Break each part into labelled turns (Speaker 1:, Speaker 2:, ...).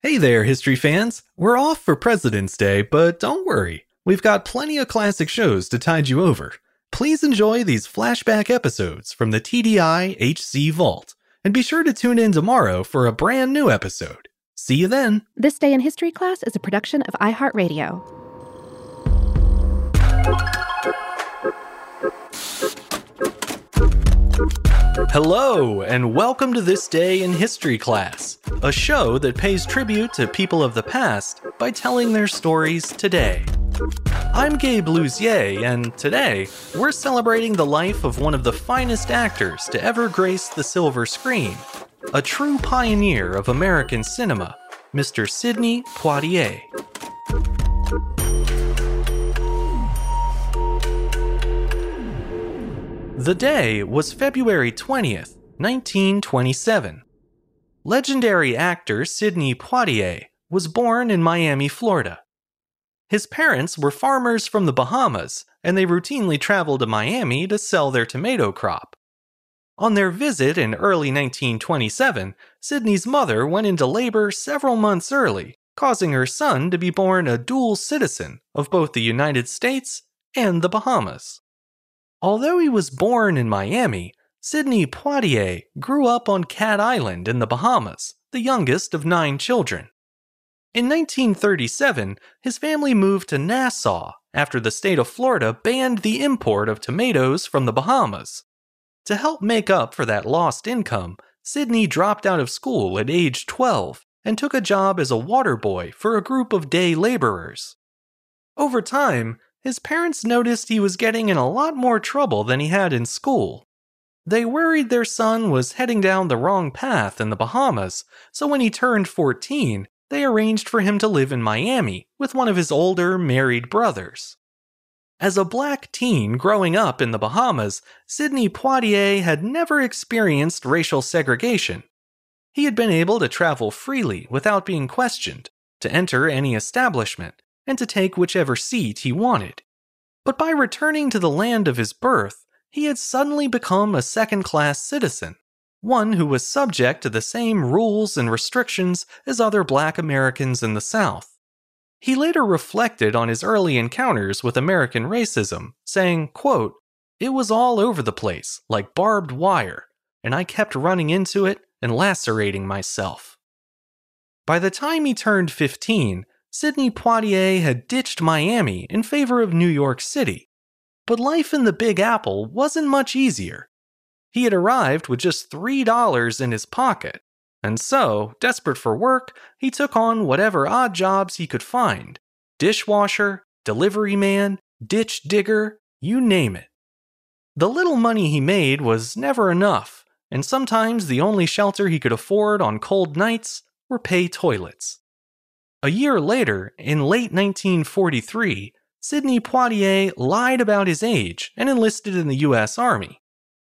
Speaker 1: Hey there, history fans! We're off for President's Day, but don't worry. We've got plenty of classic shows to tide you over. Please enjoy these flashback episodes from the TDI HC Vault, and be sure to tune in tomorrow for a brand new episode. See you then!
Speaker 2: This Day in History class is a production of iHeartRadio.
Speaker 1: Hello, and welcome to This Day in History class, a show that pays tribute to people of the past by telling their stories today. I'm Gabe Lusier, and today we're celebrating the life of one of the finest actors to ever grace the silver screen, a true pioneer of American cinema, Mr. Sidney Poitier. The day was February 20th, 1927. Legendary actor Sidney Poitier was born in Miami, Florida. His parents were farmers from the Bahamas, and they routinely traveled to Miami to sell their tomato crop. On their visit in early 1927, Sidney's mother went into labor several months early, causing her son to be born a dual citizen of both the United States and the Bahamas. Although he was born in Miami, Sidney Poitier grew up on Cat Island in the Bahamas, the youngest of nine children. In 1937, his family moved to Nassau after the state of Florida banned the import of tomatoes from the Bahamas. To help make up for that lost income, Sidney dropped out of school at age 12 and took a job as a water boy for a group of day laborers. Over time, his parents noticed he was getting in a lot more trouble than he had in school. They worried their son was heading down the wrong path in the Bahamas, so when he turned 14, they arranged for him to live in Miami with one of his older married brothers. As a black teen growing up in the Bahamas, Sidney Poitier had never experienced racial segregation. He had been able to travel freely without being questioned, to enter any establishment, and to take whichever seat he wanted. But by returning to the land of his birth, he had suddenly become a second class citizen, one who was subject to the same rules and restrictions as other black Americans in the South. He later reflected on his early encounters with American racism, saying, quote, It was all over the place, like barbed wire, and I kept running into it and lacerating myself. By the time he turned 15, Sidney Poitier had ditched Miami in favor of New York City. But life in the Big Apple wasn't much easier. He had arrived with just $3 in his pocket, and so, desperate for work, he took on whatever odd jobs he could find dishwasher, delivery man, ditch digger, you name it. The little money he made was never enough, and sometimes the only shelter he could afford on cold nights were pay toilets. A year later, in late 1943, Sidney Poitier lied about his age and enlisted in the U.S. Army.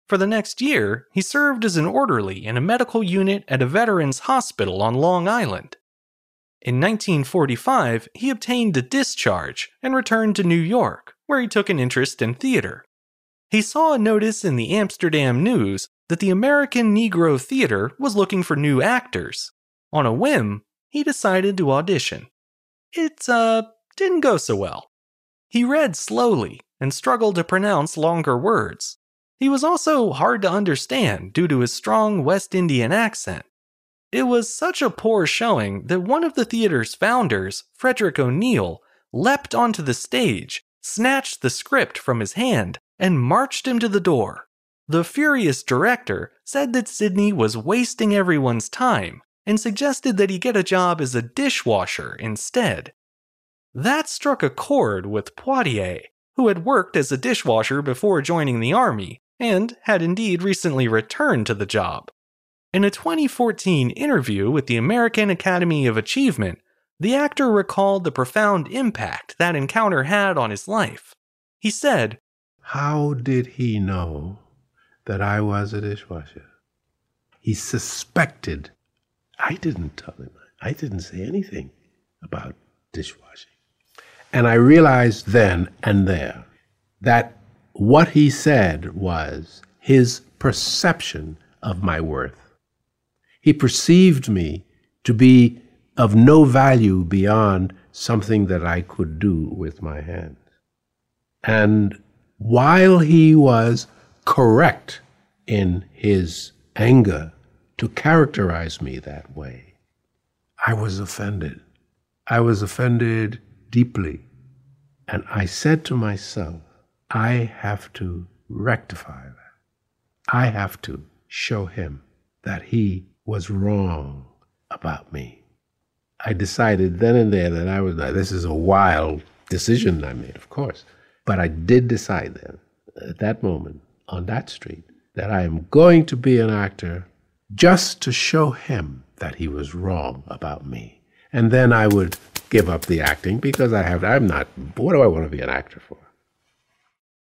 Speaker 1: For the next year, he served as an orderly in a medical unit at a veterans hospital on Long Island. In 1945, he obtained a discharge and returned to New York, where he took an interest in theater. He saw a notice in the Amsterdam News that the American Negro Theater was looking for new actors. On a whim, he decided to audition. It, uh, didn't go so well. He read slowly and struggled to pronounce longer words. He was also hard to understand due to his strong West Indian accent. It was such a poor showing that one of the theater's founders, Frederick O'Neal, leapt onto the stage, snatched the script from his hand, and marched him to the door. The furious director said that Sidney was wasting everyone's time and suggested that he get a job as a dishwasher instead. That struck a chord with Poitier, who had worked as a dishwasher before joining the army and had indeed recently returned to the job. In a 2014 interview with the American Academy of Achievement, the actor recalled the profound impact that encounter had on his life. He said,
Speaker 3: How did he know that I was a dishwasher? He suspected. I didn't tell him. I didn't say anything about dishwashing. And I realized then and there that what he said was his perception of my worth. He perceived me to be of no value beyond something that I could do with my hands. And while he was correct in his anger to characterize me that way, I was offended. I was offended deeply. And I said to myself, I have to rectify that. I have to show him that he was wrong about me. I decided then and there that I was, like, this is a wild decision I made, of course, but I did decide then, at that moment, on that street, that I am going to be an actor just to show him that he was wrong about me. And then I would give up the acting because I have, I'm not, what do I want to be an actor for?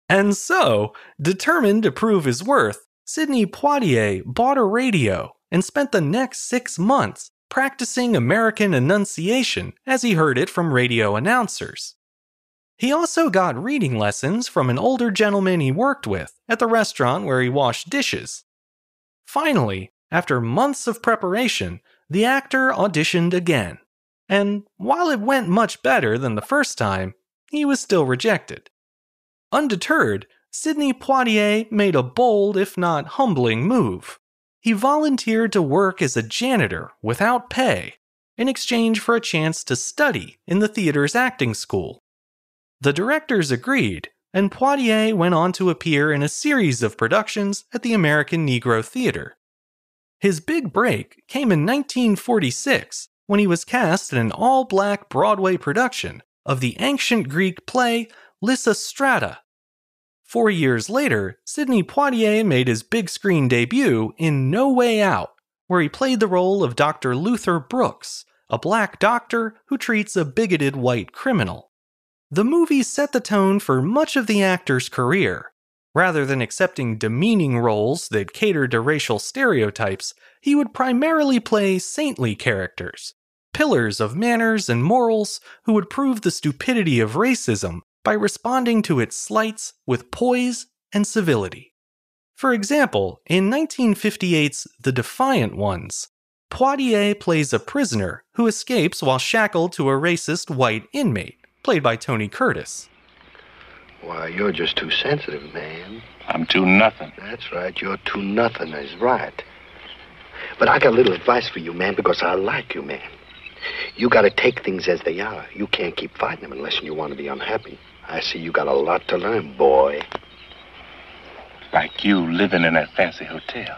Speaker 1: And so, determined to prove his worth, Sidney Poitier bought a radio and spent the next six months practicing American enunciation as he heard it from radio announcers. He also got reading lessons from an older gentleman he worked with at the restaurant where he washed dishes. Finally, after months of preparation, the actor auditioned again. And while it went much better than the first time, he was still rejected. Undeterred, Sidney Poitier made a bold, if not humbling, move. He volunteered to work as a janitor without pay in exchange for a chance to study in the theater's acting school. The directors agreed, and Poitier went on to appear in a series of productions at the American Negro Theater. His big break came in 1946 when he was cast in an all black Broadway production of the ancient Greek play Lysistrata. Four years later, Sidney Poitier made his big screen debut in No Way Out, where he played the role of Dr. Luther Brooks, a black doctor who treats a bigoted white criminal. The movie set the tone for much of the actor's career. Rather than accepting demeaning roles that catered to racial stereotypes, he would primarily play saintly characters, pillars of manners and morals who would prove the stupidity of racism by responding to its slights with poise and civility. For example, in 1958's The Defiant Ones, Poitier plays a prisoner who escapes while shackled to a racist white inmate, played by Tony Curtis.
Speaker 4: Why, you're just too sensitive, man.
Speaker 5: I'm too nothing.
Speaker 4: That's right, you're too nothing is right. But I got a little advice for you, man, because I like you, man. You gotta take things as they are. You can't keep fighting them unless you want to be unhappy. I see you got a lot to learn, boy.
Speaker 5: Like you living in that fancy hotel.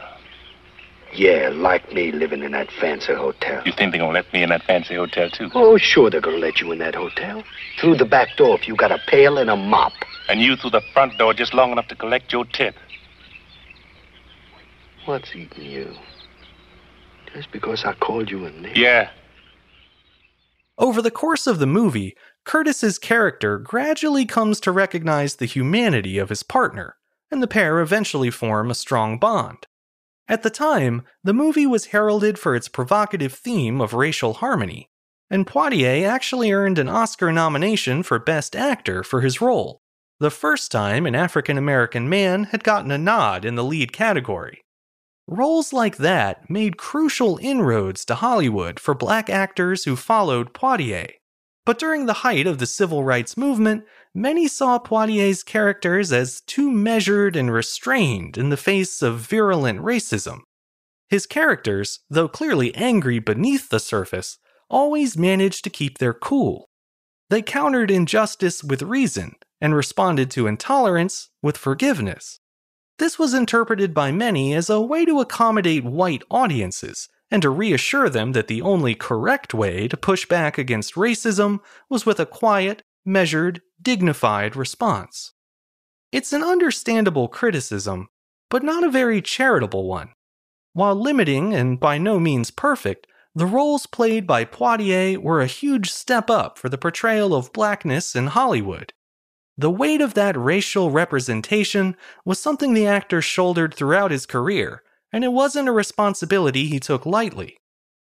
Speaker 4: Yeah, like me living in that fancy hotel.
Speaker 5: You think they're gonna let me in that fancy hotel too?
Speaker 4: Oh, sure they're gonna let you in that hotel. Through the back door if you got a pail and a mop.
Speaker 5: And you through the front door just long enough to collect your tip.
Speaker 4: What's eating you? Just because I called you a name?
Speaker 5: Yeah.
Speaker 1: Over the course of the movie, Curtis's character gradually comes to recognize the humanity of his partner, and the pair eventually form a strong bond. At the time, the movie was heralded for its provocative theme of racial harmony, and Poitier actually earned an Oscar nomination for Best Actor for his role, the first time an African American man had gotten a nod in the lead category. Roles like that made crucial inroads to Hollywood for black actors who followed Poitier. But during the height of the civil rights movement, many saw Poitier's characters as too measured and restrained in the face of virulent racism. His characters, though clearly angry beneath the surface, always managed to keep their cool. They countered injustice with reason and responded to intolerance with forgiveness. This was interpreted by many as a way to accommodate white audiences and to reassure them that the only correct way to push back against racism was with a quiet, measured, dignified response. It's an understandable criticism, but not a very charitable one. While limiting and by no means perfect, the roles played by Poitier were a huge step up for the portrayal of blackness in Hollywood. The weight of that racial representation was something the actor shouldered throughout his career, and it wasn't a responsibility he took lightly.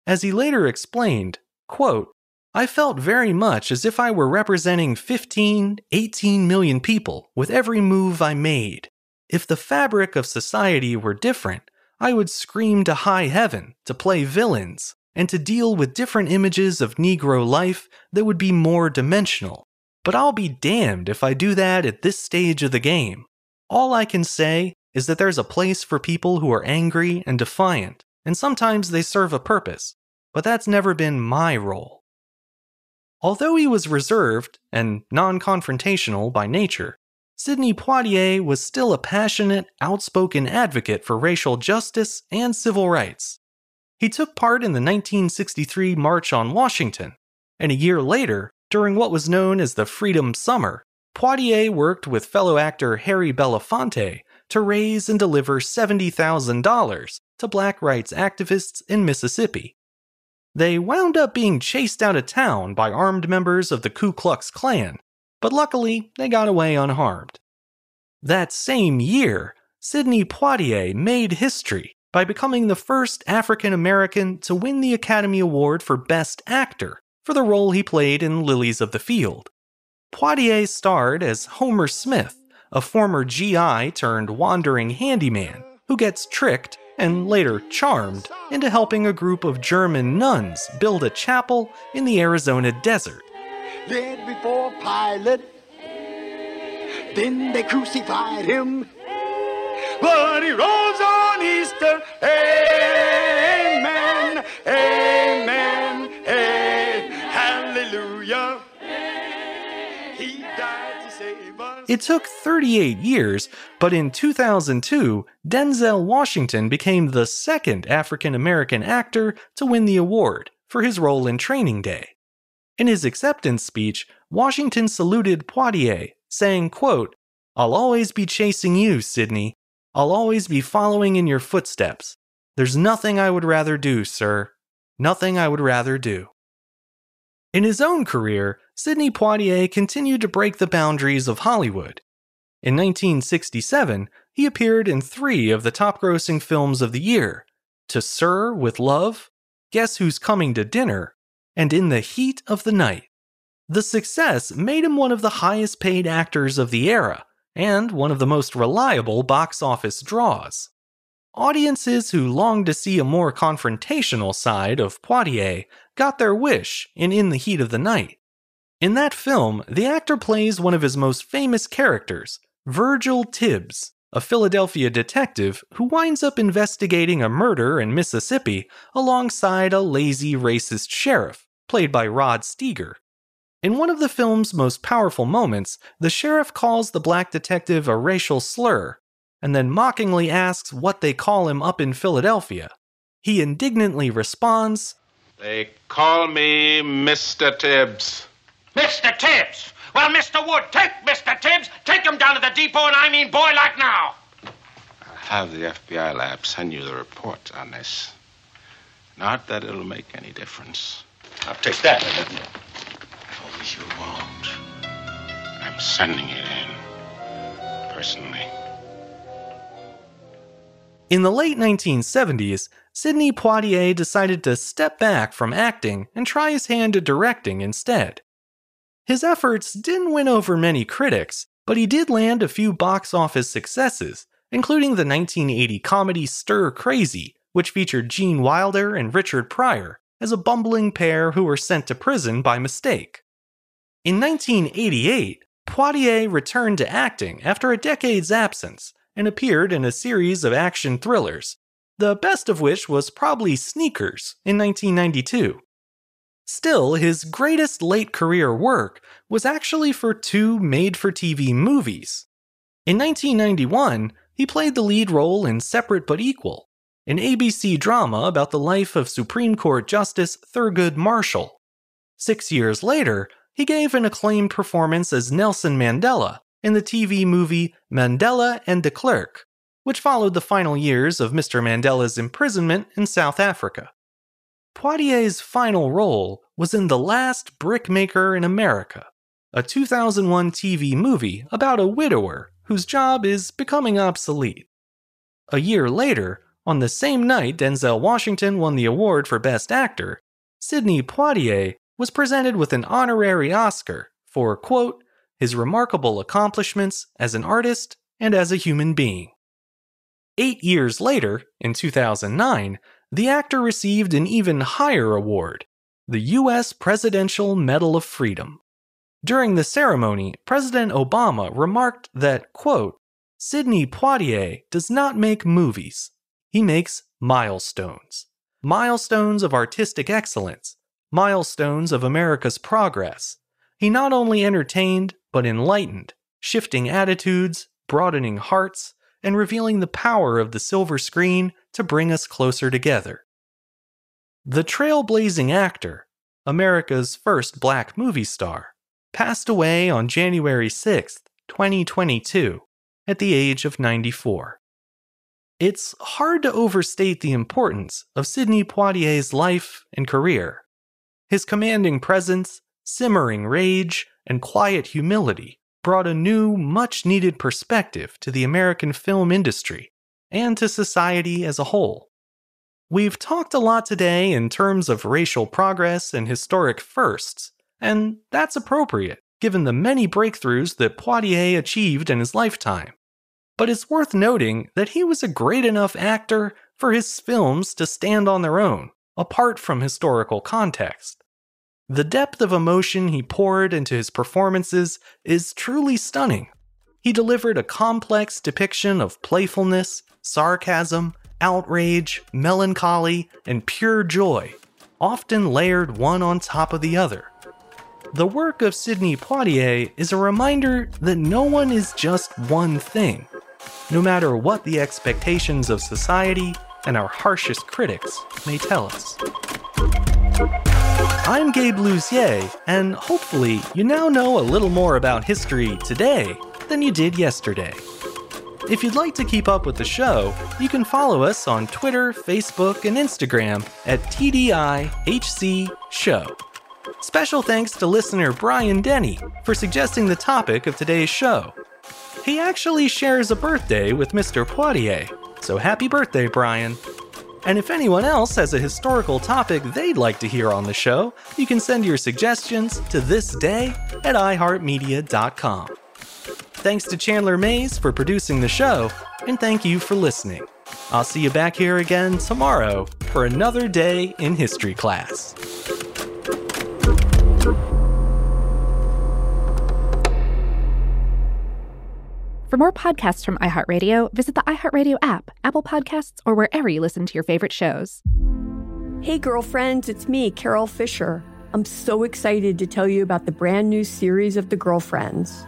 Speaker 1: As he later explained, quote, I felt very much as if I were representing 15, 18 million people with every move I made. If the fabric of society were different, I would scream to high heaven to play villains and to deal with different images of Negro life that would be more dimensional. But I'll be damned if I do that at this stage of the game. All I can say is that there's a place for people who are angry and defiant, and sometimes they serve a purpose, but that's never been my role. Although he was reserved and non confrontational by nature, Sidney Poitier was still a passionate, outspoken advocate for racial justice and civil rights. He took part in the 1963 March on Washington, and a year later, during what was known as the Freedom Summer, Poitier worked with fellow actor Harry Belafonte to raise and deliver $70,000 to black rights activists in Mississippi. They wound up being chased out of town by armed members of the Ku Klux Klan, but luckily they got away unharmed. That same year, Sidney Poitier made history by becoming the first African American to win the Academy Award for Best Actor for the role he played in Lilies of the Field. Poitier starred as Homer Smith, a former GI turned wandering handyman who gets tricked and later charmed into helping a group of German nuns build a chapel in the Arizona desert.
Speaker 6: Led before Pilate, then they crucified him, but he rose on Easter. Amen, amen,
Speaker 1: It took 38 years, but in 2002, Denzel Washington became the second African American actor to win the award for his role in Training Day. In his acceptance speech, Washington saluted Poitier, saying, quote, I'll always be chasing you, Sidney. I'll always be following in your footsteps. There's nothing I would rather do, sir. Nothing I would rather do. In his own career, Sidney Poitier continued to break the boundaries of Hollywood. In 1967, he appeared in three of the top grossing films of the year To Sir with Love, Guess Who's Coming to Dinner, and In the Heat of the Night. The success made him one of the highest paid actors of the era, and one of the most reliable box office draws. Audiences who longed to see a more confrontational side of Poitier got their wish in In the Heat of the Night. In that film, the actor plays one of his most famous characters, Virgil Tibbs, a Philadelphia detective who winds up investigating a murder in Mississippi alongside a lazy racist sheriff, played by Rod Steiger. In one of the film's most powerful moments, the sheriff calls the black detective a racial slur, and then mockingly asks what they call him up in Philadelphia. He indignantly responds,
Speaker 5: They call me Mr. Tibbs.
Speaker 7: Mr. Tibbs! Well, Mr. Wood, take Mr. Tibbs, take him down to the depot, and I mean boy like now.
Speaker 5: I'll have the FBI lab send you the report on this. Not that it'll make any difference.
Speaker 7: I'll take that.
Speaker 5: Oh, you won't. I'm sending it in. Personally.
Speaker 1: In the late 1970s, Sidney Poitier decided to step back from acting and try his hand at directing instead. His efforts didn't win over many critics, but he did land a few box office successes, including the 1980 comedy Stir Crazy, which featured Gene Wilder and Richard Pryor as a bumbling pair who were sent to prison by mistake. In 1988, Poitier returned to acting after a decade's absence and appeared in a series of action thrillers, the best of which was probably Sneakers in 1992. Still, his greatest late career work was actually for two made for TV movies. In 1991, he played the lead role in Separate but Equal, an ABC drama about the life of Supreme Court Justice Thurgood Marshall. Six years later, he gave an acclaimed performance as Nelson Mandela in the TV movie Mandela and de Klerk, which followed the final years of Mr. Mandela's imprisonment in South Africa. Poitier's final role was in The Last Brickmaker in America, a 2001 TV movie about a widower whose job is becoming obsolete. A year later, on the same night Denzel Washington won the award for Best Actor, Sidney Poitier was presented with an honorary Oscar for, quote, his remarkable accomplishments as an artist and as a human being. Eight years later, in 2009, the actor received an even higher award, the U.S. Presidential Medal of Freedom. During the ceremony, President Obama remarked that, quote, Sidney Poitier does not make movies, he makes milestones. Milestones of artistic excellence, milestones of America's progress. He not only entertained, but enlightened, shifting attitudes, broadening hearts, and revealing the power of the silver screen to bring us closer together. The trailblazing actor, America's first black movie star, passed away on January 6, 2022, at the age of 94. It's hard to overstate the importance of Sidney Poitier's life and career. His commanding presence, simmering rage, and quiet humility brought a new, much needed perspective to the American film industry and to society as a whole. We've talked a lot today in terms of racial progress and historic firsts, and that's appropriate given the many breakthroughs that Poitier achieved in his lifetime. But it's worth noting that he was a great enough actor for his films to stand on their own, apart from historical context. The depth of emotion he poured into his performances is truly stunning. He delivered a complex depiction of playfulness, sarcasm, outrage, melancholy, and pure joy, often layered one on top of the other. The work of Sidney Poitier is a reminder that no one is just one thing, no matter what the expectations of society and our harshest critics may tell us. I'm Gabe Lusier, and hopefully, you now know a little more about history today than you did yesterday. If you'd like to keep up with the show, you can follow us on Twitter, Facebook, and Instagram at TDIHC Show. Special thanks to listener Brian Denny for suggesting the topic of today's show. He actually shares a birthday with Mr. Poitier, so happy birthday, Brian. And if anyone else has a historical topic they'd like to hear on the show, you can send your suggestions to thisday at iHeartMedia.com. Thanks to Chandler Mays for producing the show, and thank you for listening. I'll see you back here again tomorrow for another day in history class.
Speaker 2: For more podcasts from iHeartRadio, visit the iHeartRadio app, Apple Podcasts, or wherever you listen to your favorite shows.
Speaker 8: Hey, girlfriends, it's me, Carol Fisher. I'm so excited to tell you about the brand new series of The Girlfriends.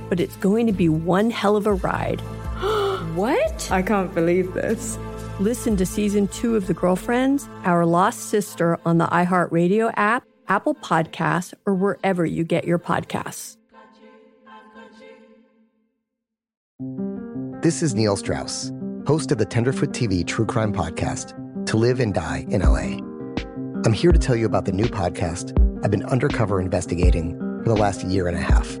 Speaker 8: but it's going to be one hell of a ride.
Speaker 9: what? I can't believe this.
Speaker 8: Listen to season two of The Girlfriends, Our Lost Sister on the iHeartRadio app, Apple Podcasts, or wherever you get your podcasts.
Speaker 10: This is Neil Strauss, host of the Tenderfoot TV True Crime Podcast, To Live and Die in LA. I'm here to tell you about the new podcast I've been undercover investigating for the last year and a half.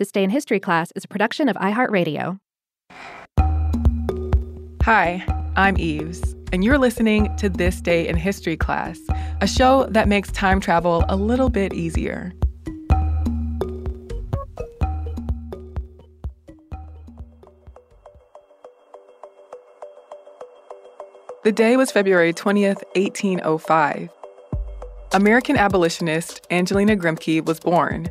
Speaker 2: This Day in History class is a production of iHeartRadio.
Speaker 11: Hi, I'm Eves, and you're listening to This Day in History class, a show that makes time travel a little bit easier. The day was February 20th, 1805. American abolitionist Angelina Grimke was born.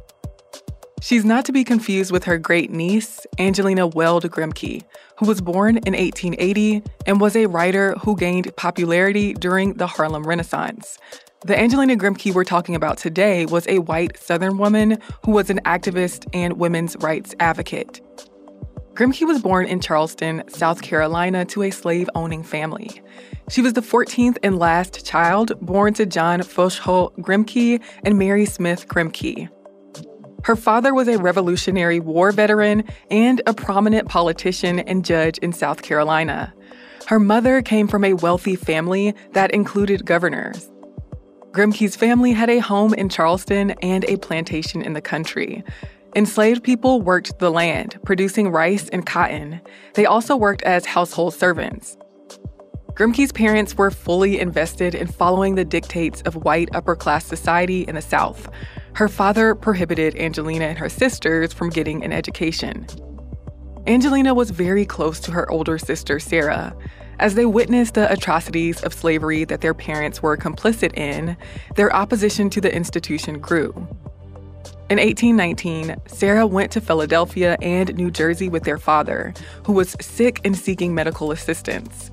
Speaker 11: She's not to be confused with her great niece, Angelina Weld Grimke, who was born in 1880 and was a writer who gained popularity during the Harlem Renaissance. The Angelina Grimke we're talking about today was a white Southern woman who was an activist and women's rights advocate. Grimke was born in Charleston, South Carolina, to a slave owning family. She was the 14th and last child born to John Fochholt Grimke and Mary Smith Grimke. Her father was a Revolutionary War veteran and a prominent politician and judge in South Carolina. Her mother came from a wealthy family that included governors. Grimke's family had a home in Charleston and a plantation in the country. Enslaved people worked the land, producing rice and cotton. They also worked as household servants. Grimke's parents were fully invested in following the dictates of white upper class society in the South. Her father prohibited Angelina and her sisters from getting an education. Angelina was very close to her older sister, Sarah. As they witnessed the atrocities of slavery that their parents were complicit in, their opposition to the institution grew. In 1819, Sarah went to Philadelphia and New Jersey with their father, who was sick and seeking medical assistance.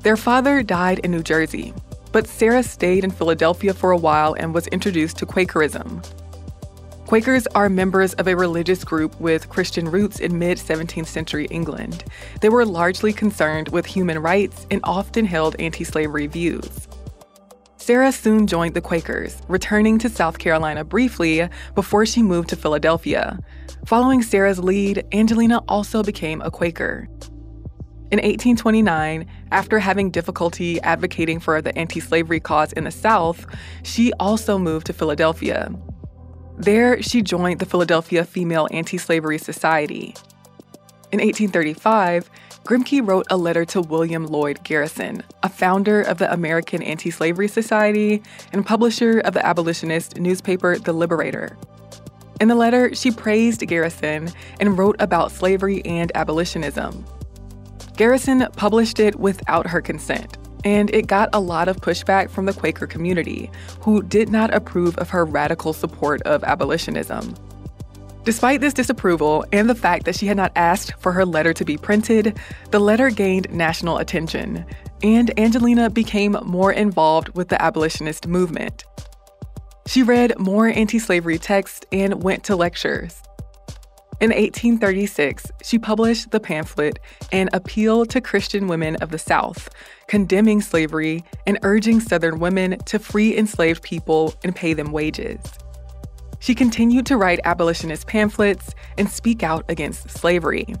Speaker 11: Their father died in New Jersey, but Sarah stayed in Philadelphia for a while and was introduced to Quakerism. Quakers are members of a religious group with Christian roots in mid 17th century England. They were largely concerned with human rights and often held anti slavery views. Sarah soon joined the Quakers, returning to South Carolina briefly before she moved to Philadelphia. Following Sarah's lead, Angelina also became a Quaker. In 1829, after having difficulty advocating for the anti slavery cause in the South, she also moved to Philadelphia. There, she joined the Philadelphia Female Anti Slavery Society. In 1835, Grimke wrote a letter to William Lloyd Garrison, a founder of the American Anti Slavery Society and publisher of the abolitionist newspaper The Liberator. In the letter, she praised Garrison and wrote about slavery and abolitionism. Garrison published it without her consent, and it got a lot of pushback from the Quaker community, who did not approve of her radical support of abolitionism. Despite this disapproval and the fact that she had not asked for her letter to be printed, the letter gained national attention, and Angelina became more involved with the abolitionist movement. She read more anti slavery texts and went to lectures. In 1836, she published the pamphlet An Appeal to Christian Women of the South, condemning slavery and urging Southern women to free enslaved people and pay them wages. She continued to write abolitionist pamphlets and speak out against slavery.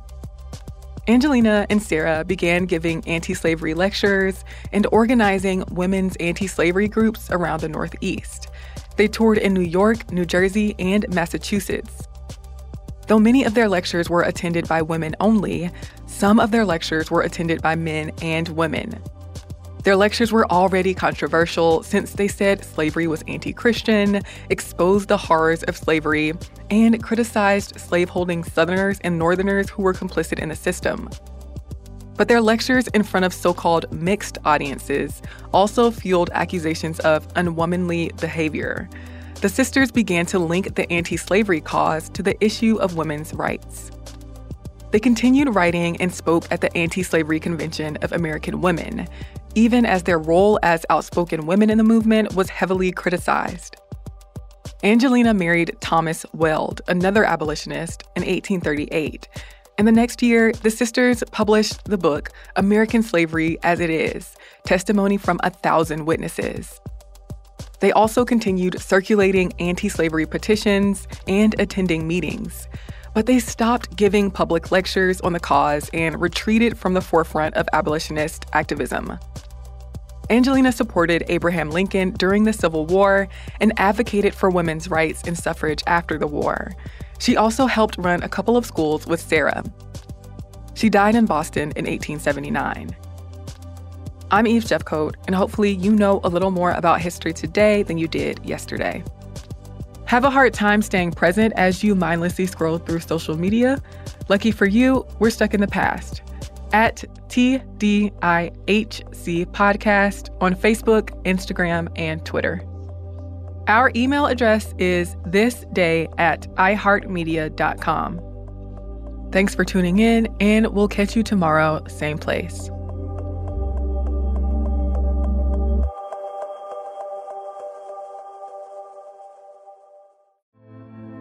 Speaker 11: Angelina and Sarah began giving anti slavery lectures and organizing women's anti slavery groups around the Northeast. They toured in New York, New Jersey, and Massachusetts. Though many of their lectures were attended by women only, some of their lectures were attended by men and women. Their lectures were already controversial since they said slavery was anti Christian, exposed the horrors of slavery, and criticized slaveholding Southerners and Northerners who were complicit in the system. But their lectures in front of so called mixed audiences also fueled accusations of unwomanly behavior. The sisters began to link the anti slavery cause to the issue of women's rights. They continued writing and spoke at the Anti Slavery Convention of American Women, even as their role as outspoken women in the movement was heavily criticized. Angelina married Thomas Weld, another abolitionist, in 1838. And the next year, the sisters published the book American Slavery as It Is Testimony from a Thousand Witnesses. They also continued circulating anti slavery petitions and attending meetings. But they stopped giving public lectures on the cause and retreated from the forefront of abolitionist activism. Angelina supported Abraham Lincoln during the Civil War and advocated for women's rights and suffrage after the war. She also helped run a couple of schools with Sarah. She died in Boston in 1879. I'm Eves Jeffcoat, and hopefully you know a little more about history today than you did yesterday. Have a hard time staying present as you mindlessly scroll through social media? Lucky for you, we're stuck in the past at TDIHC Podcast on Facebook, Instagram, and Twitter. Our email address is thisday at iheartmedia.com. Thanks for tuning in, and we'll catch you tomorrow, same place.